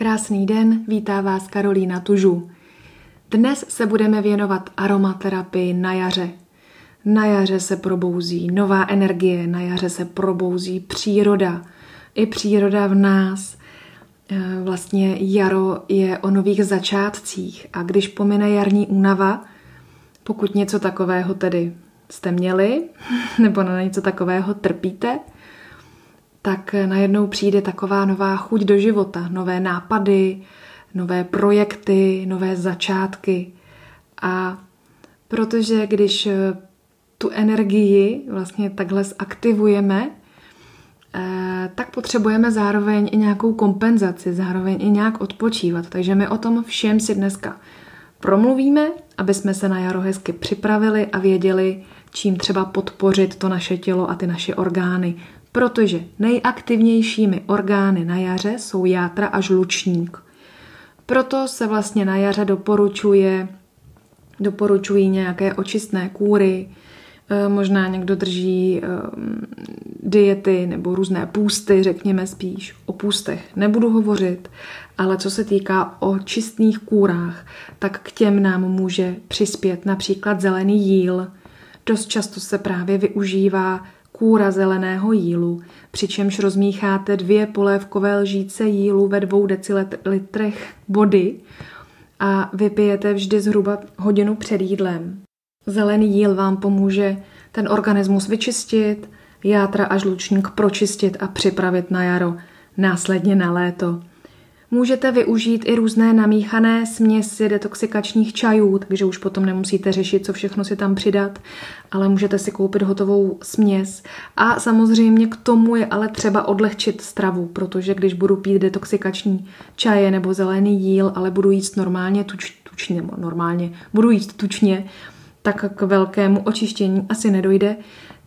Krásný den, vítá vás Karolína Tužu. Dnes se budeme věnovat aromaterapii na jaře. Na jaře se probouzí nová energie, na jaře se probouzí příroda. I příroda v nás. Eh, vlastně jaro je o nových začátcích a když pomine jarní únava, pokud něco takového tedy jste měli, nebo na něco takového trpíte, tak najednou přijde taková nová chuť do života, nové nápady, nové projekty, nové začátky. A protože když tu energii vlastně takhle zaktivujeme, eh, tak potřebujeme zároveň i nějakou kompenzaci, zároveň i nějak odpočívat. Takže my o tom všem si dneska promluvíme, aby jsme se na jaro hezky připravili a věděli, čím třeba podpořit to naše tělo a ty naše orgány. Protože nejaktivnějšími orgány na jaře jsou játra a žlučník. Proto se vlastně na jaře doporučuje, doporučují nějaké očistné kůry, eh, možná někdo drží um, diety nebo různé půsty, řekněme spíš. O půstech nebudu hovořit, ale co se týká o čistných kůrách, tak k těm nám může přispět například zelený jíl. Dost často se právě využívá kůra zeleného jílu, přičemž rozmícháte dvě polévkové lžíce jílu ve dvou decilitrech vody a vypijete vždy zhruba hodinu před jídlem. Zelený jíl vám pomůže ten organismus vyčistit, játra a žlučník pročistit a připravit na jaro, následně na léto. Můžete využít i různé namíchané směsi detoxikačních čajů, takže už potom nemusíte řešit, co všechno si tam přidat, ale můžete si koupit hotovou směs. A samozřejmě k tomu je ale třeba odlehčit stravu, protože když budu pít detoxikační čaje nebo zelený jíl, ale budu jíst normálně tuč, tučně, nebo normálně budu jíst tučně, tak k velkému očištění asi nedojde.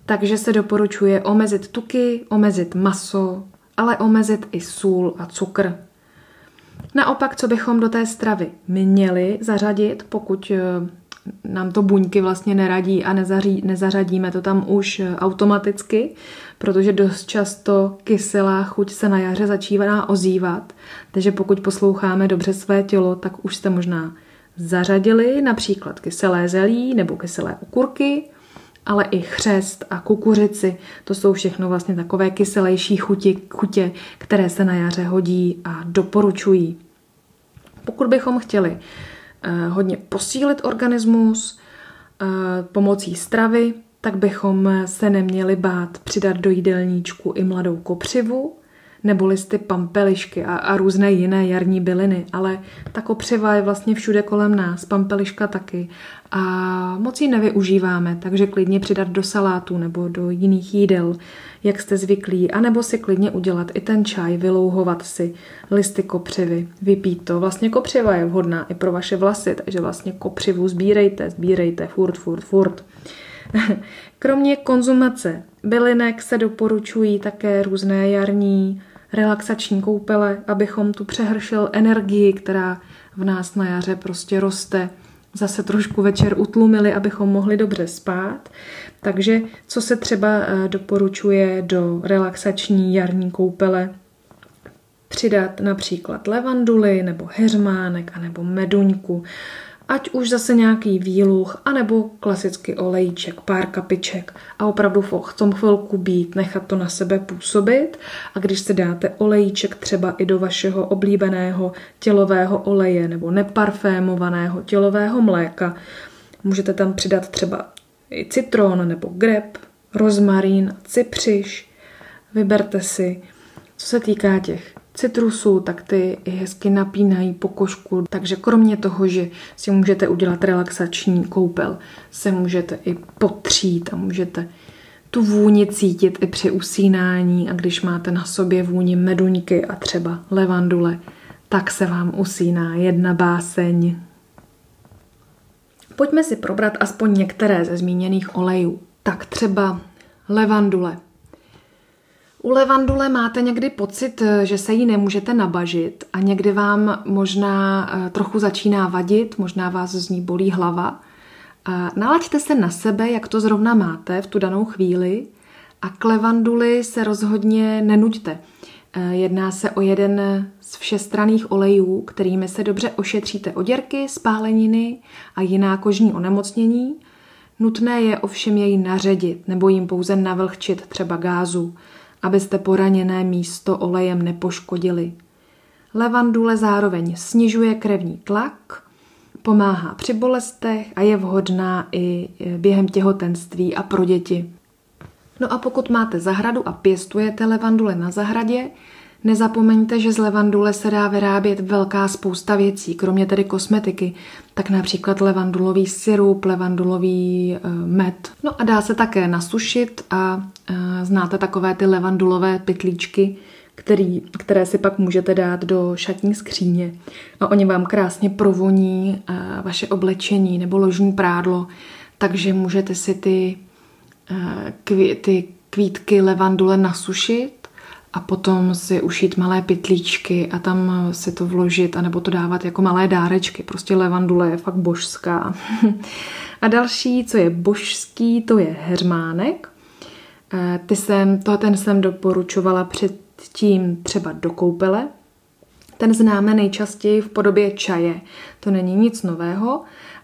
Takže se doporučuje omezit tuky, omezit maso, ale omezit i sůl a cukr. Naopak, co bychom do té stravy měli zařadit, pokud eh, nám to buňky vlastně neradí a nezaří, nezařadíme to tam už eh, automaticky, protože dost často kyselá chuť se na jaře začíná ozývat. Takže pokud posloucháme dobře své tělo, tak už jste možná zařadili například kyselé zelí nebo kyselé okurky, ale i chřest a kukuřici. To jsou všechno vlastně takové kyselější chutě, chutě, které se na jaře hodí a doporučují. Pokud bychom chtěli eh, hodně posílit organismus eh, pomocí stravy, tak bychom se neměli bát přidat do jídelníčku i mladou kopřivu, nebo listy pampelišky a, a různé jiné jarní byliny, ale ta kopřiva je vlastně všude kolem nás, pampeliška taky a moc ji nevyužíváme, takže klidně přidat do salátu nebo do jiných jídel, jak jste zvyklí, anebo si klidně udělat i ten čaj, vylouhovat si listy kopřivy, vypít to. Vlastně kopřiva je vhodná i pro vaše vlasy, takže vlastně kopřivu sbírejte, sbírejte, furt, furt, furt. Kromě konzumace bylinek se doporučují také různé jarní relaxační koupele, abychom tu přehršel energii, která v nás na jaře prostě roste, zase trošku večer utlumili, abychom mohli dobře spát. Takže co se třeba eh, doporučuje do relaxační jarní koupele, přidat například levanduly nebo heřmánek a nebo meduňku ať už zase nějaký výluch, anebo klasický olejček, pár kapiček a opravdu v tom chvilku být, nechat to na sebe působit a když si dáte olejček třeba i do vašeho oblíbeného tělového oleje nebo neparfémovaného tělového mléka, můžete tam přidat třeba i citron nebo grep, rozmarín, cipřiš, vyberte si. Co se týká těch citrusů, tak ty hezky napínají pokožku. Takže kromě toho, že si můžete udělat relaxační koupel, se můžete i potřít a můžete tu vůni cítit i při usínání a když máte na sobě vůni meduňky a třeba levandule, tak se vám usíná jedna báseň. Pojďme si probrat aspoň některé ze zmíněných olejů. Tak třeba levandule. U levandule máte někdy pocit, eh, že se jí nemůžete nabažit a někdy vám možná eh, trochu začíná vadit, možná vás z ní bolí hlava. Nalaďte se na sebe, jak to zrovna máte v tu danou chvíli a k levanduli se rozhodně nenuďte. Eh, jedná se o jeden z všestraných olejů, kterými se dobře ošetříte oděrky, spáleniny a jiná kožní onemocnění. Nutné je ovšem jej naředit nebo jim pouze navlhčit třeba gázu, abyste poraněné místo olejem nepoškodili. Levandule zároveň snižuje krevní tlak, pomáhá při bolestech a je vhodná i během těhotenství a pro děti. No a pokud máte zahradu a pěstujete levandule na zahradě, nezapomeňte, že z levandule se dá vyrábět velká spousta věcí, kromě tedy kosmetiky, tak například levandulový syrup, levandulový uh, med. No a dá se také nasušit a uh, znáte takové ty levandulové pytlíčky, který, které si pak můžete dát do šatní skříně. A oni vám krásně provoní uh, vaše oblečení nebo ložní prádlo, takže můžete si ty Eh, ty kvítky levandule nasušit a potom si ušít malé pytlíčky a tam si to vložit, anebo to dávat jako malé dárečky. Prostě levandule je fakt božská. a další, co je božský, to je hermánek. Eh, ty jsem, to, ten jsem doporučovala předtím třeba do koupele. Ten známe nejčastěji v podobě čaje. To není nic nového.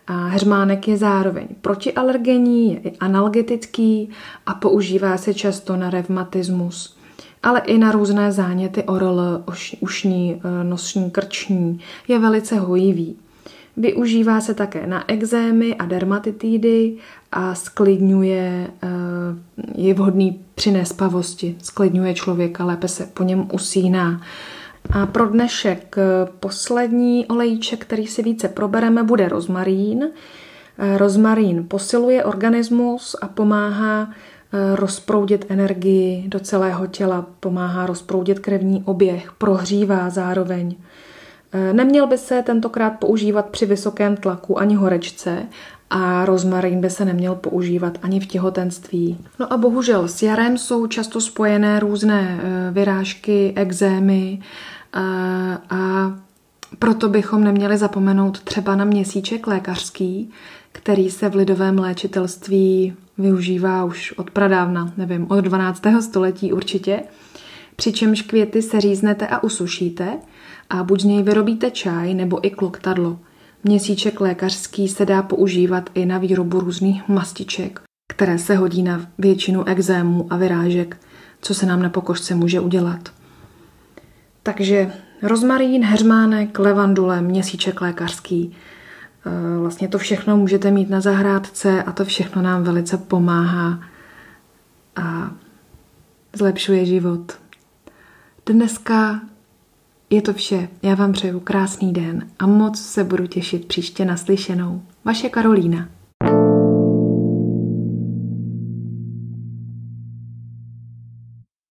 A heřmánek je zároveň protialergenní, je i analgetický a používá se často na revmatismus, ale i na různé záněty orl, ušní, e, nosní, krční. Je velice hojivý. Využívá se také na exémy a dermatitidy a sklidňuje, e, je vhodný při nespavosti, sklidňuje člověka, lépe se po něm usíná. A pro dnešek eh, poslední olejček, který si více probereme, bude rozmarín. Eh, rozmarín posiluje organismus a pomáhá eh, rozproudit energii do celého těla, pomáhá rozproudit krevní oběh, prohřívá zároveň. Neměl by se tentokrát používat při vysokém tlaku ani horečce a rozmarín by se neměl používat ani v těhotenství. No a bohužel s jarem jsou často spojené různé vyrážky, exémy, a proto bychom neměli zapomenout třeba na měsíček lékařský, který se v lidovém léčitelství využívá už od pradávna, nevím, od 12. století určitě, přičemž květy se říznete a usušíte a buď z něj vyrobíte čaj nebo i kloktadlo. Měsíček lékařský se dá používat i na výrobu různých mastiček, které se hodí na většinu exémů a vyrážek, co se nám na pokožce může udělat. Takže rozmarín, heřmánek, levandule, měsíček lékařský. E, vlastně to všechno můžete mít na zahrádce a to všechno nám velice pomáhá a zlepšuje život. Dneska je to vše. Já vám přeju krásný den a moc se budu těšit příště naslyšenou. Vaše Karolína.